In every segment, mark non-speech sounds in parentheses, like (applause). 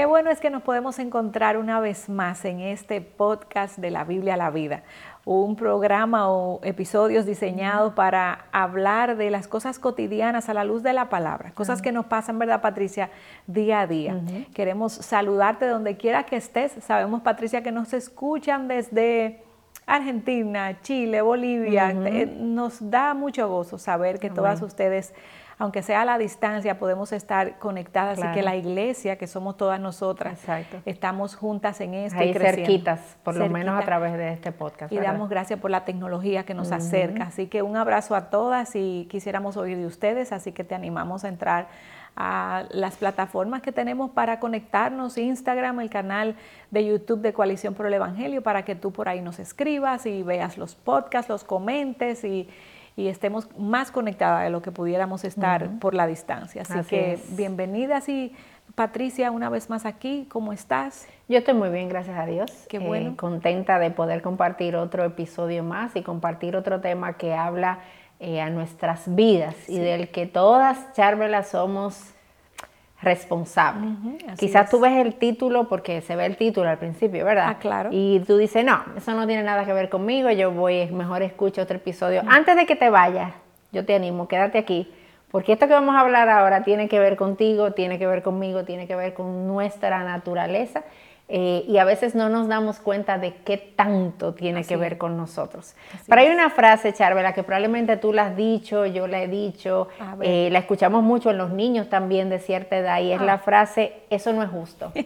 Qué bueno es que nos podemos encontrar una vez más en este podcast de la Biblia a la vida, un programa o episodios diseñados para hablar de las cosas cotidianas a la luz de la palabra, cosas que nos pasan, ¿verdad, Patricia? Día a día. Queremos saludarte donde quiera que estés. Sabemos, Patricia, que nos escuchan desde... Argentina, Chile, Bolivia, eh, nos da mucho gozo saber que todas ustedes aunque sea a la distancia, podemos estar conectadas. Y que la iglesia, que somos todas nosotras, estamos juntas en esto. Ahí cerquitas, por lo menos a través de este podcast. Y damos gracias por la tecnología que nos acerca. Así que un abrazo a todas y quisiéramos oír de ustedes, así que te animamos a entrar a las plataformas que tenemos para conectarnos, Instagram, el canal de YouTube de Coalición por el Evangelio, para que tú por ahí nos escribas y veas los podcasts, los comentes y, y estemos más conectadas de lo que pudiéramos estar por la distancia. Así, que bienvenidas y Patricia, una vez más aquí, ¿cómo estás? Yo estoy muy bien, gracias a Dios. Qué eh, bueno. contenta de poder compartir otro episodio más y compartir otro tema que habla eh, a nuestras vidas y del que todas, Charvela, somos responsable. Quizás tú ves el título porque se ve el título al principio, ¿verdad? Ah, claro. Y tú dices, no, eso no tiene nada que ver conmigo, yo voy, mejor escucho otro episodio. Antes de que te vayas, yo te animo, quédate aquí, porque esto que vamos a hablar ahora tiene que ver contigo, tiene que ver conmigo, tiene que ver con nuestra naturaleza eh, y a veces no nos damos cuenta de qué tanto tiene que ver con nosotros. Pero hay una frase, Charvela, que probablemente tú la has dicho, yo la he dicho, eh, la escuchamos mucho en los niños también de cierta edad, y es la ah. frase, eso no es justo. (laughs)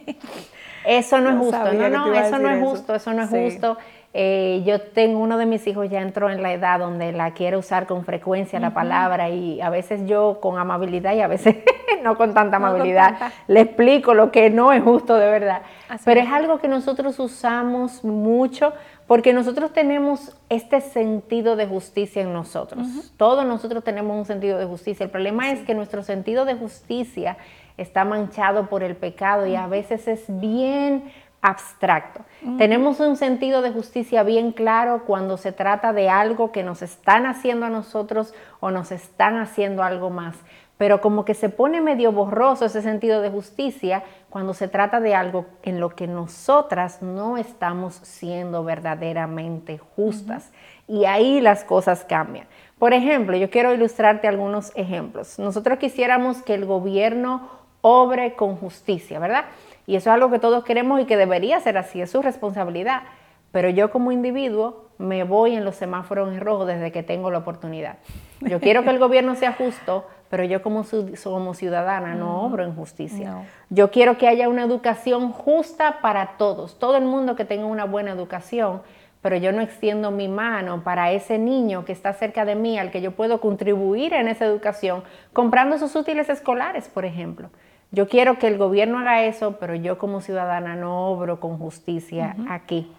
Eso no, es justo, no, no, eso no es justo, eso no es justo. Eh, yo tengo uno de mis hijos ya entró en la edad donde la quiere usar con frecuencia la palabra y a veces yo con amabilidad y a veces (laughs) no con tanta amabilidad le explico lo que no es justo de verdad. Pero es algo que nosotros usamos mucho porque nosotros tenemos este sentido de justicia en nosotros. Todos nosotros tenemos un sentido de justicia. El problema es que nuestro sentido de justicia está manchado por el pecado y a veces es bien abstracto. Tenemos un sentido de justicia bien claro cuando se trata de algo que nos están haciendo a nosotros o nos están haciendo algo más. Pero como que se pone medio borroso ese sentido de justicia cuando se trata de algo en lo que nosotras no estamos siendo verdaderamente justas. Y ahí las cosas cambian. Por ejemplo, yo quiero ilustrarte algunos ejemplos. Nosotros quisiéramos que el gobierno obre con justicia, ¿verdad? Y eso es algo que todos queremos y que debería ser así, es su responsabilidad. Pero yo como individuo me voy en los semáforos en rojo desde que tengo la oportunidad. Yo quiero que el gobierno sea justo, pero yo como, como ciudadana no obro en justicia. Yo quiero que haya una educación justa para todos, todo el mundo que tenga una buena educación, pero yo no extiendo mi mano para ese niño que está cerca de mí, al que yo puedo contribuir en esa educación, comprando sus útiles escolares, por ejemplo. Yo quiero que el gobierno haga eso, pero yo como ciudadana no obro con justicia aquí.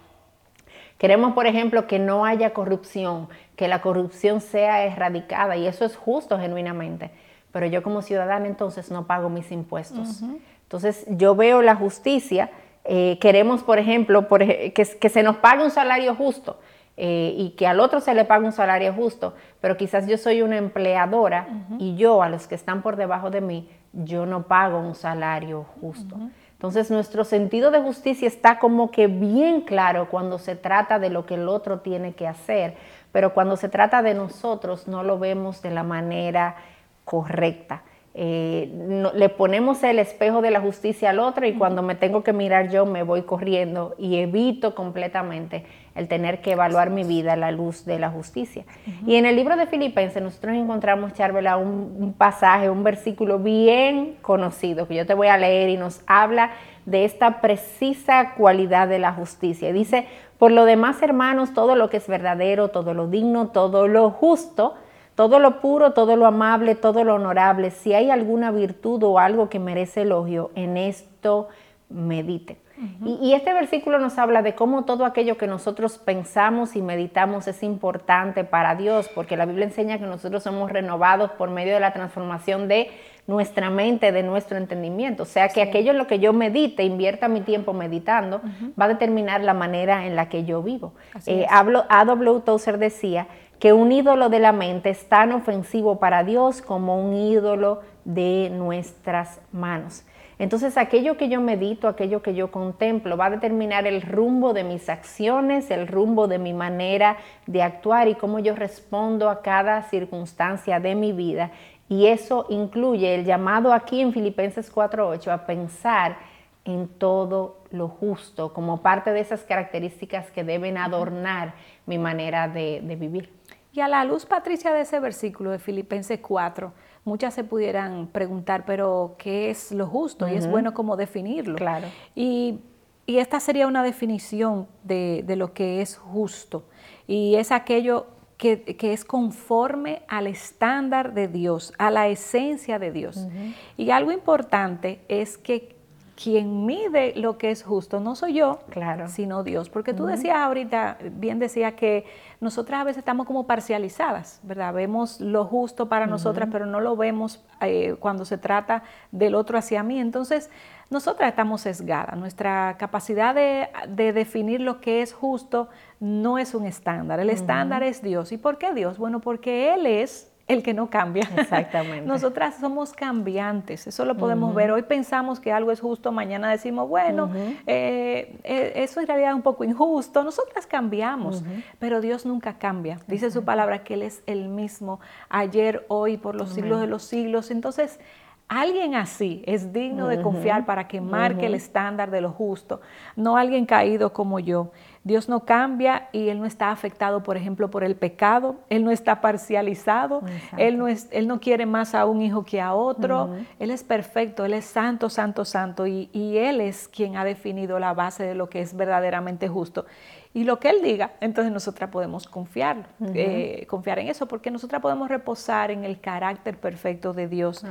Queremos, por ejemplo, que no haya corrupción, que la corrupción sea erradicada y eso es justo genuinamente, pero yo como ciudadana entonces no pago mis impuestos. Entonces yo veo la justicia, eh, queremos, por ejemplo, que, se nos pague un salario justo. Eh, y que al otro se le pague un salario justo, pero quizás yo soy una empleadora y yo a los que están por debajo de mí yo no pago un salario justo. Entonces nuestro sentido de justicia está como que bien claro cuando se trata de lo que el otro tiene que hacer, pero cuando se trata de nosotros no lo vemos de la manera correcta. Eh, le ponemos el espejo de la justicia al otro y cuando me tengo que mirar yo me voy corriendo y evito completamente el tener que evaluar mi vida a la luz de la justicia. Y en el libro de Filipenses nosotros encontramos, Charvela, un, un pasaje, un versículo bien conocido que yo te voy a leer y nos habla de esta precisa cualidad de la justicia. Dice, por lo demás, hermanos, todo lo que es verdadero, todo lo digno, todo lo justo, todo lo puro, todo lo amable, todo lo honorable, si hay alguna virtud o algo que merece elogio, en esto medite. Y, este versículo nos habla de cómo todo aquello que nosotros pensamos y meditamos es importante para Dios, porque la Biblia enseña que nosotros somos renovados por medio de la transformación de nuestra mente, de nuestro entendimiento. O sea que aquello en lo que yo medite, invierta mi tiempo meditando, va a determinar la manera en la que yo vivo. Eh, hablo, A.W. Tozer decía que un ídolo de la mente es tan ofensivo para Dios como un ídolo de nuestras manos. Entonces aquello que yo medito, aquello que yo contemplo, va a determinar el rumbo de mis acciones, el rumbo de mi manera de actuar y cómo yo respondo a cada circunstancia de mi vida. Y eso incluye el llamado aquí en Filipenses 4.8 a pensar en todo lo justo, como parte de esas características que deben adornar mi manera de, vivir. Y a la luz, Patricia, de ese versículo de Filipenses 4, muchas se pudieran preguntar, pero ¿qué es lo justo? Y es bueno como definirlo. Claro. Y, esta sería una definición de, lo que es justo. Y es aquello que, es conforme al estándar de Dios, a la esencia de Dios. Y algo importante es que quien mide lo que es justo no soy yo, claro. sino Dios. Porque tú decías ahorita, bien decías que nosotras a veces estamos como parcializadas, ¿verdad? Vemos lo justo para nosotras, pero no lo vemos eh, cuando se trata del otro hacia mí. Entonces, nosotras estamos sesgadas. Nuestra capacidad de, definir lo que es justo no es un estándar. El estándar es Dios. ¿Y por qué Dios? Bueno, porque Él es el que no cambia. Exactamente. (laughs) Nosotras somos cambiantes, eso lo podemos ver. Hoy pensamos que algo es justo, mañana decimos, bueno, eh, eh, eso en realidad es un poco injusto. Nosotras cambiamos, pero Dios nunca cambia. Dice su palabra que Él es el mismo ayer, hoy, por los siglos de los siglos. Entonces, Alguien así es digno de confiar para que marque el estándar de lo justo, no alguien caído como yo. Dios no cambia y Él no está afectado, por ejemplo, por el pecado, Él no está parcializado, él no, es, él no, quiere más a un hijo que a otro, Él es perfecto, Él es santo, santo, santo. Y, Él es quien ha definido la base de lo que es verdaderamente justo. Y lo que Él diga, entonces nosotras podemos confiar, eh, confiar en eso, porque nosotras podemos reposar en el carácter perfecto de Dios.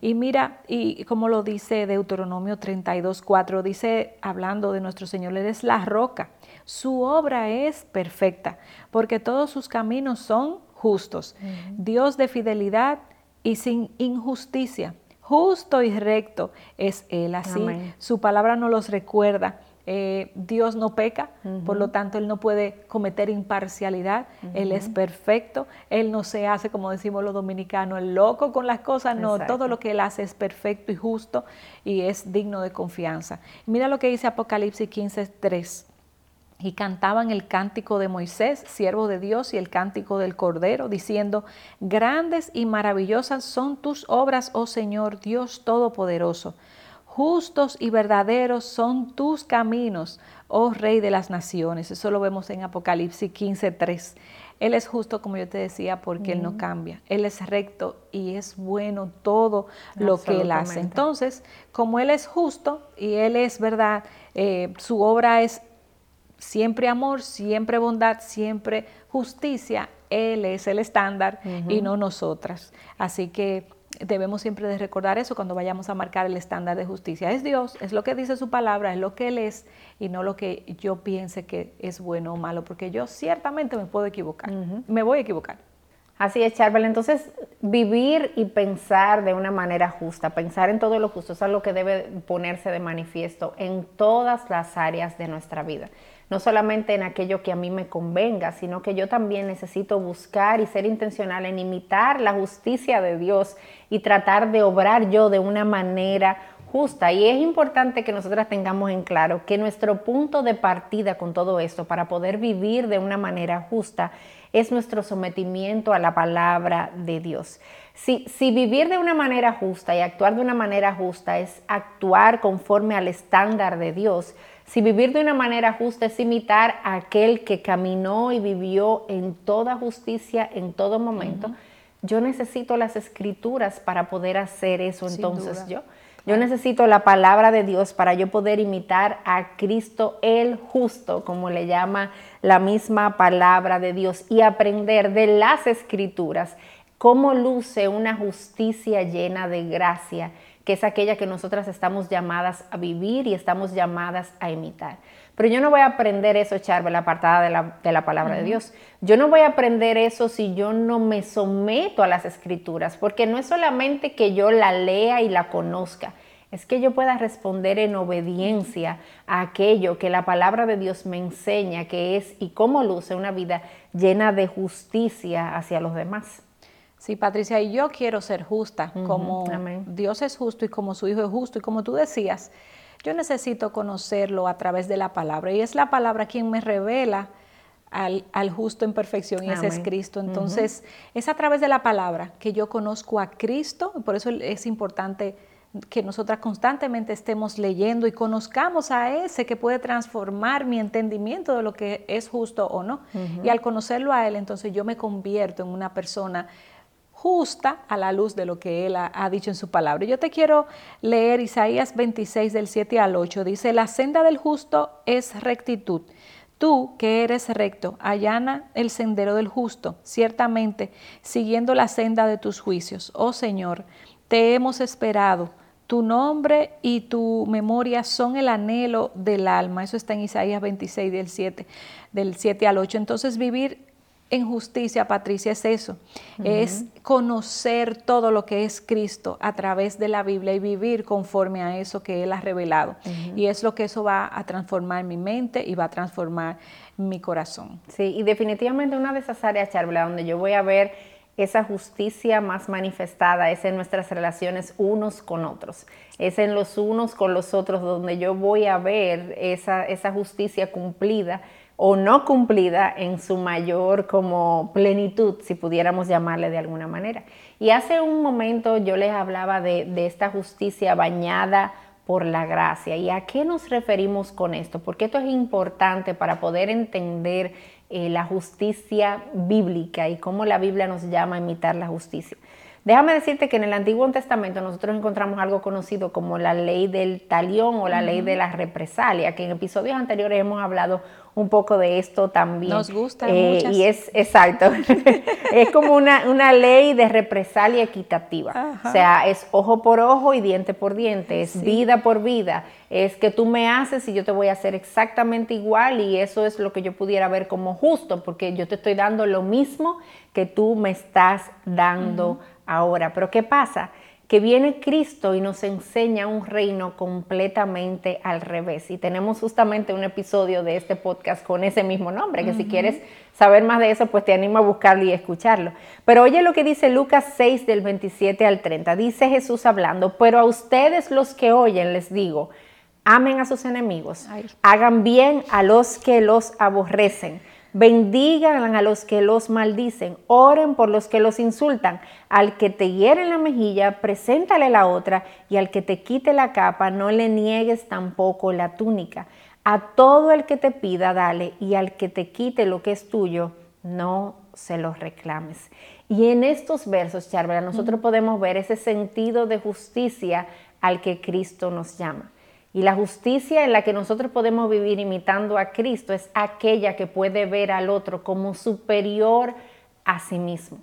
Y mira, y como lo dice Deuteronomio 32, 4, dice, hablando de nuestro Señor, Él es la roca su obra es perfecta, porque todos sus caminos son justos. Dios de fidelidad y sin injusticia. Justo y recto es Él. Así su palabra nos los recuerda. Eh, Dios no peca, por lo tanto Él no puede cometer imparcialidad, Él es perfecto, Él no se hace, como decimos los dominicanos, el loco con las cosas, no, todo lo que Él hace es perfecto y justo y es digno de confianza. Mira lo que dice Apocalipsis 15, 3 y cantaban el cántico de Moisés, siervo de Dios, y el cántico del Cordero, diciendo, Grandes y maravillosas son tus obras, oh Señor Dios Todopoderoso. Justos y verdaderos son tus caminos, oh Rey de las Naciones. Eso lo vemos en Apocalipsis 15:3. Él es justo, como yo te decía, porque Él no cambia. Él es recto y es bueno todo lo que Él hace. Entonces, como Él es justo y Él es verdad, eh, su obra es siempre amor, siempre bondad, siempre justicia. Él es el estándar y no nosotras. Así que debemos siempre de recordar eso cuando vayamos a marcar el estándar de justicia. Es Dios, es lo que dice su palabra, es lo que Él es y no lo que yo piense que es bueno o malo, porque yo ciertamente me puedo equivocar, me voy a equivocar. Así es, Charbel. Entonces, vivir y pensar de una manera justa, pensar en todo lo justo, es algo que debe ponerse de manifiesto en todas las áreas de nuestra vida no solamente en aquello que a mí me convenga, sino que yo también necesito buscar y ser intencional en imitar la justicia de Dios y tratar de obrar yo de una manera justa. Y es importante que nosotras tengamos en claro que nuestro punto de partida con todo esto para poder vivir de una manera justa es nuestro sometimiento a la palabra de Dios. Si, si, vivir de una manera justa y actuar de una manera justa es actuar conforme al estándar de Dios, si vivir de una manera justa es imitar a aquel que caminó y vivió en toda justicia en todo momento, yo necesito las escrituras para poder hacer eso entonces yo. Yo necesito la palabra de Dios para yo poder imitar a Cristo el justo, como le llama la misma palabra de Dios, y aprender de las escrituras cómo luce una justicia llena de gracia que es aquella que nosotras estamos llamadas a vivir y estamos llamadas a imitar. Pero yo no voy a aprender eso, Charbel, apartada de la, de la palabra de Dios. Yo no voy a aprender eso si yo no me someto a las escrituras, porque no es solamente que yo la lea y la conozca, es que yo pueda responder en obediencia a aquello que la palabra de Dios me enseña que es y cómo luce una vida llena de justicia hacia los demás. Sí, Patricia, y yo quiero ser justa, como Dios es justo y como su Hijo es justo, y como tú decías, yo necesito conocerlo a través de la palabra, y es la palabra quien me revela al, justo en perfección, y ese es Cristo. Entonces, es a través de la palabra que yo conozco a Cristo, y por eso es importante que nosotras constantemente estemos leyendo y conozcamos a ese que puede transformar mi entendimiento de lo que es justo o no. Y al conocerlo a él, entonces yo me convierto en una persona justa a la luz de lo que Él ha, dicho en su palabra. Yo te quiero leer Isaías 26 del 7 al 8. Dice, la senda del justo es rectitud. Tú que eres recto, allana el sendero del justo, ciertamente, siguiendo la senda de tus juicios. Oh Señor, te hemos esperado. Tu nombre y tu memoria son el anhelo del alma. Eso está en Isaías 26 del 7, del 7 al 8. Entonces vivir en justicia, Patricia, es eso, es conocer todo lo que es Cristo a través de la Biblia y vivir conforme a eso que Él ha revelado. Y es lo que eso va a transformar mi mente y va a transformar mi corazón. Sí, y definitivamente una de esas áreas, Charla, donde yo voy a ver esa justicia más manifestada es en nuestras relaciones unos con otros, es en los unos con los otros donde yo voy a ver esa, esa justicia cumplida o no cumplida en su mayor como plenitud, si pudiéramos llamarle de alguna manera. Y hace un momento yo les hablaba de, esta justicia bañada por la gracia. ¿Y a qué nos referimos con esto? Porque esto es importante para poder entender eh, la justicia bíblica y cómo la Biblia nos llama a imitar la justicia. Déjame decirte que en el Antiguo Testamento nosotros encontramos algo conocido como la ley del talión o la ley de la represalia, que en episodios anteriores hemos hablado un poco de esto también. Nos gusta. Eh, y es exacto. (laughs) es como una, una, ley de represalia equitativa. O sea, es ojo por ojo y diente por diente, es vida por vida. Es que tú me haces y yo te voy a hacer exactamente igual y eso es lo que yo pudiera ver como justo, porque yo te estoy dando lo mismo que tú me estás dando ahora. Pero ¿qué pasa? que viene Cristo y nos enseña un reino completamente al revés. Y tenemos justamente un episodio de este podcast con ese mismo nombre, que si quieres saber más de eso, pues te animo a buscarlo y escucharlo. Pero oye lo que dice Lucas 6 del 27 al 30. Dice Jesús hablando, pero a ustedes los que oyen les digo, amen a sus enemigos, hagan bien a los que los aborrecen Bendigan a los que los maldicen, oren por los que los insultan. Al que te hiere en la mejilla, preséntale la otra, y al que te quite la capa, no le niegues tampoco la túnica. A todo el que te pida, dale, y al que te quite lo que es tuyo, no se lo reclames. Y en estos versos, Charvela, nosotros podemos ver ese sentido de justicia al que Cristo nos llama. Y la justicia en la que nosotros podemos vivir imitando a Cristo es aquella que puede ver al otro como superior a sí mismo.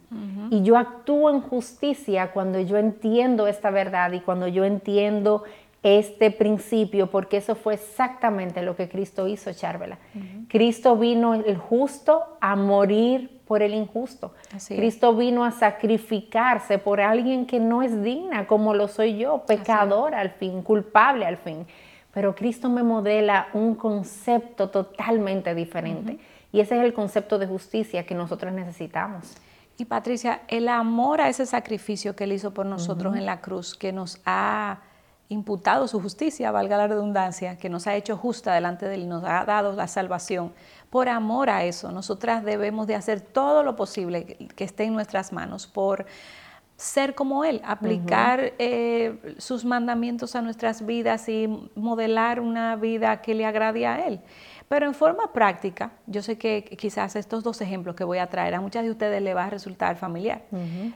Y yo actúo en justicia cuando yo entiendo esta verdad y cuando yo entiendo este principio, porque eso fue exactamente lo que Cristo hizo, Charvela. Cristo vino el justo a morir por el injusto. Cristo vino a sacrificarse por alguien que no es digna, como lo soy yo, pecador al fin, culpable al fin. Pero Cristo me modela un concepto totalmente diferente. Y ese es el concepto de justicia que nosotros necesitamos. Y Patricia, el amor a ese sacrificio que Él hizo por nosotros en la cruz, que nos ha imputado su justicia, valga la redundancia, que nos ha hecho justa delante de Él y nos ha dado la salvación, por amor a eso, nosotras debemos de hacer todo lo posible que esté en nuestras manos por ser como Él, aplicar eh, sus mandamientos a nuestras vidas y modelar una vida que le agrade a Él. Pero en forma práctica, yo sé que quizás estos dos ejemplos que voy a traer a muchas de ustedes le va a resultar familiar.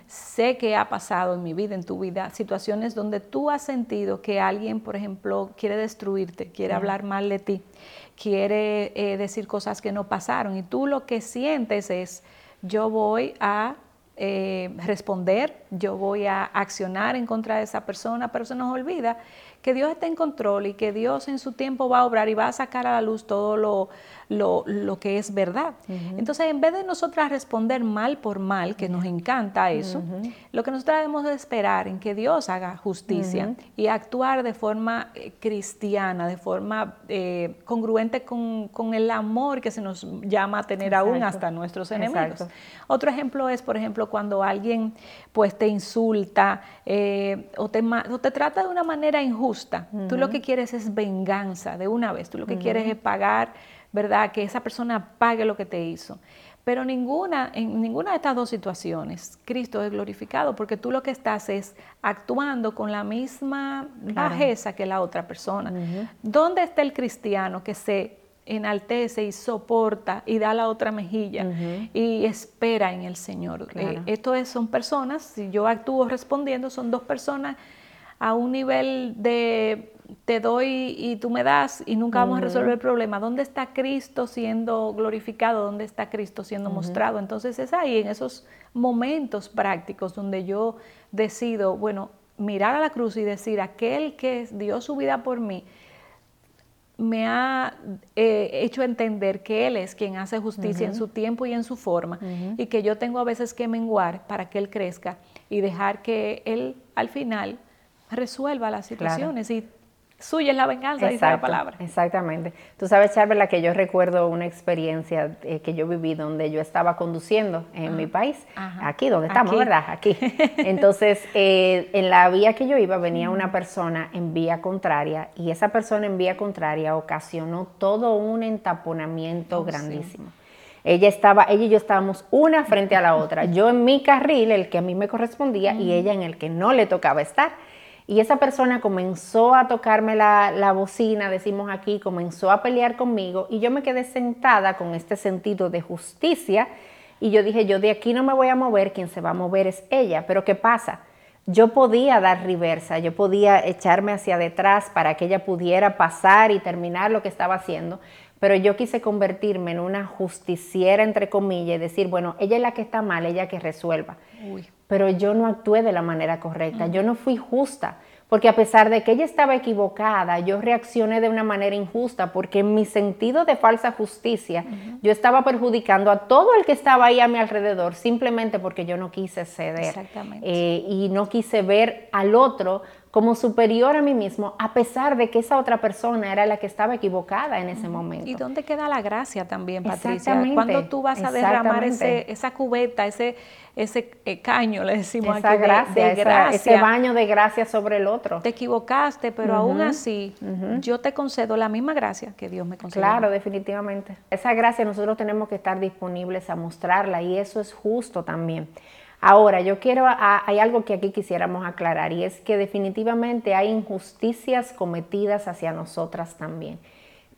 Sé que ha pasado en mi vida, en tu vida, situaciones donde tú has sentido que alguien, por ejemplo, quiere destruirte, quiere hablar mal de ti, quiere eh, decir cosas que no pasaron y tú lo que sientes es, yo voy a eh, responder, yo voy a accionar en contra de esa persona, pero se nos olvida que Dios está en control y que Dios en su tiempo va a obrar y va a sacar a la luz todo lo, lo, que es verdad. Entonces, en vez de nosotras responder mal por mal, que nos encanta eso, lo que nosotros debemos de esperar en que Dios haga justicia y actuar de forma eh, cristiana, de forma eh, congruente con, el amor que se nos llama a tener aún hasta nuestros enemigos. Otro ejemplo es, por ejemplo, cuando alguien pues te insulta eh, o, te, o, te, trata de una manera injusta, tú lo que quieres es venganza de una vez, tú lo que quieres es pagar ¿verdad? Que esa persona pague lo que te hizo. Pero ninguna, en ninguna de estas dos situaciones Cristo es glorificado porque tú lo que estás es actuando con la misma bajeza que la otra persona. ¿Dónde está el cristiano que se enaltece y soporta y da la otra mejilla y espera en el Señor? Eh, esto es, son personas, si yo actúo respondiendo, son dos personas a un nivel de te doy y tú me das y nunca vamos a resolver el problema. ¿Dónde está Cristo siendo glorificado? ¿Dónde está Cristo siendo mostrado? Entonces es ahí, en esos momentos prácticos donde yo decido, bueno, mirar a la cruz y decir, aquel que dio su vida por mí, me ha eh, hecho entender que Él es quien hace justicia en su tiempo y en su forma y que yo tengo a veces que menguar para que Él crezca y dejar que Él al final resuelva las situaciones y suya es la venganza, dice la palabra. Exactamente. Tú sabes, Charvela, que yo recuerdo una experiencia eh, que yo viví donde yo estaba conduciendo en mi país, aquí donde estamos, ¿verdad? Aquí. (laughs) Entonces, eh, en la vía que yo iba venía una persona en vía contraria y esa persona en vía contraria ocasionó todo un entaponamiento oh, grandísimo. Ella estaba, ella y yo estábamos una frente a la otra. (laughs) Yo en mi carril, el que a mí me correspondía, y ella en el que no le tocaba estar. Y esa persona comenzó a tocarme la, bocina, decimos aquí, comenzó a pelear conmigo y yo me quedé sentada con este sentido de justicia y yo dije, yo de aquí no me voy a mover, quien se va a mover es ella. Pero ¿qué pasa? Yo podía dar reversa, yo podía echarme hacia detrás para que ella pudiera pasar y terminar lo que estaba haciendo, pero yo quise convertirme en una justiciera, entre comillas, y decir, bueno, ella es la que está mal, ella que resuelva. Pero yo no actué de la manera correcta, yo no fui justa, porque a pesar de que ella estaba equivocada, yo reaccioné de una manera injusta, porque en mi sentido de falsa justicia, yo estaba perjudicando a todo el que estaba ahí a mi alrededor, simplemente porque yo no quise ceder. Eh, y no quise ver al otro como superior a mí mismo, a pesar de que esa otra persona era la que estaba equivocada en ese momento. ¿Y dónde queda la gracia también, Patricia? Cuando tú vas a derramar ese, esa cubeta, ese, ese eh, caño, le decimos esa aquí, gracia, de, gracia. ese baño de gracia sobre el otro. Te equivocaste, pero aún así yo te concedo la misma gracia que Dios me concede. Claro, definitivamente. Esa gracia nosotros tenemos que estar disponibles a mostrarla y eso es justo también. Ahora, yo quiero, hay algo que aquí quisiéramos aclarar y es que definitivamente hay injusticias cometidas hacia nosotras también.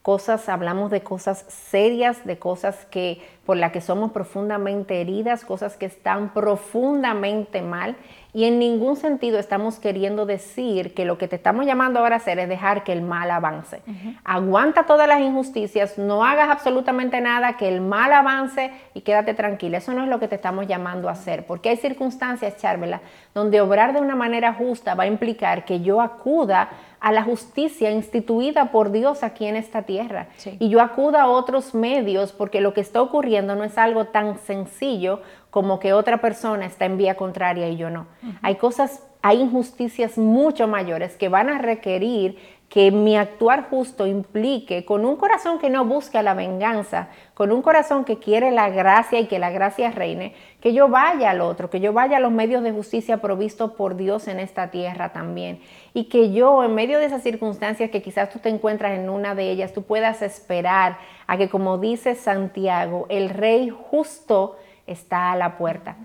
Cosas, hablamos de cosas serias, de cosas que por las que somos profundamente heridas, cosas que están profundamente mal y en ningún sentido estamos queriendo decir que lo que te estamos llamando ahora a hacer es dejar que el mal avance. Aguanta todas las injusticias, no hagas absolutamente nada, que el mal avance y quédate tranquila. Eso no es lo que te estamos llamando a hacer, porque hay circunstancias, Charvela, donde obrar de una manera justa va a implicar que yo acuda a la justicia instituida por Dios aquí en esta tierra. Y yo acuda a otros medios porque lo que está ocurriendo no es algo tan sencillo como que otra persona está en vía contraria y yo no. Hay cosas, hay injusticias mucho mayores que van a requerir que mi actuar justo implique con un corazón que no busca la venganza, con un corazón que quiere la gracia y que la gracia reine, que yo vaya al otro, que yo vaya a los medios de justicia provistos por Dios en esta tierra también. Y que yo, en medio de esas circunstancias que quizás tú te encuentras en una de ellas, tú puedas esperar a que, como dice Santiago, el Rey justo está a la puerta.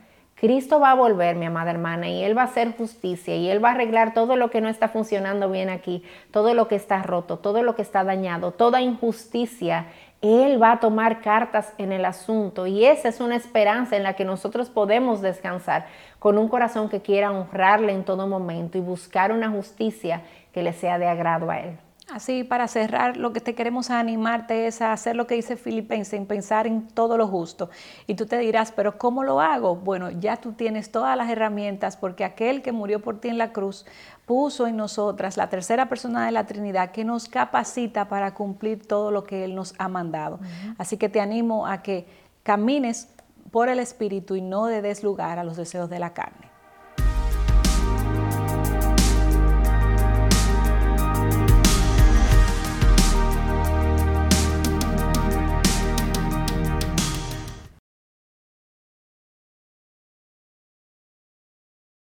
Cristo va a volver, mi amada hermana, y Él va a hacer justicia y Él va a arreglar todo lo que no está funcionando bien aquí, todo lo que está roto, todo lo que está dañado, toda injusticia. Él va a tomar cartas en el asunto y esa es una esperanza en la que nosotros podemos descansar con un corazón que quiera honrarle en todo momento y buscar una justicia que le sea de agrado a Él. Así, para cerrar, lo que te queremos animarte es a hacer lo que dice Filipenses, en pensar en todo lo justo. Y tú te dirás, pero ¿cómo lo hago? Bueno, ya tú tienes todas las herramientas porque aquel que murió por ti en la cruz puso en nosotras la tercera persona de la Trinidad que nos capacita para cumplir todo lo que Él nos ha mandado. Así que te animo a que camines por el Espíritu y no de des lugar a los deseos de la carne.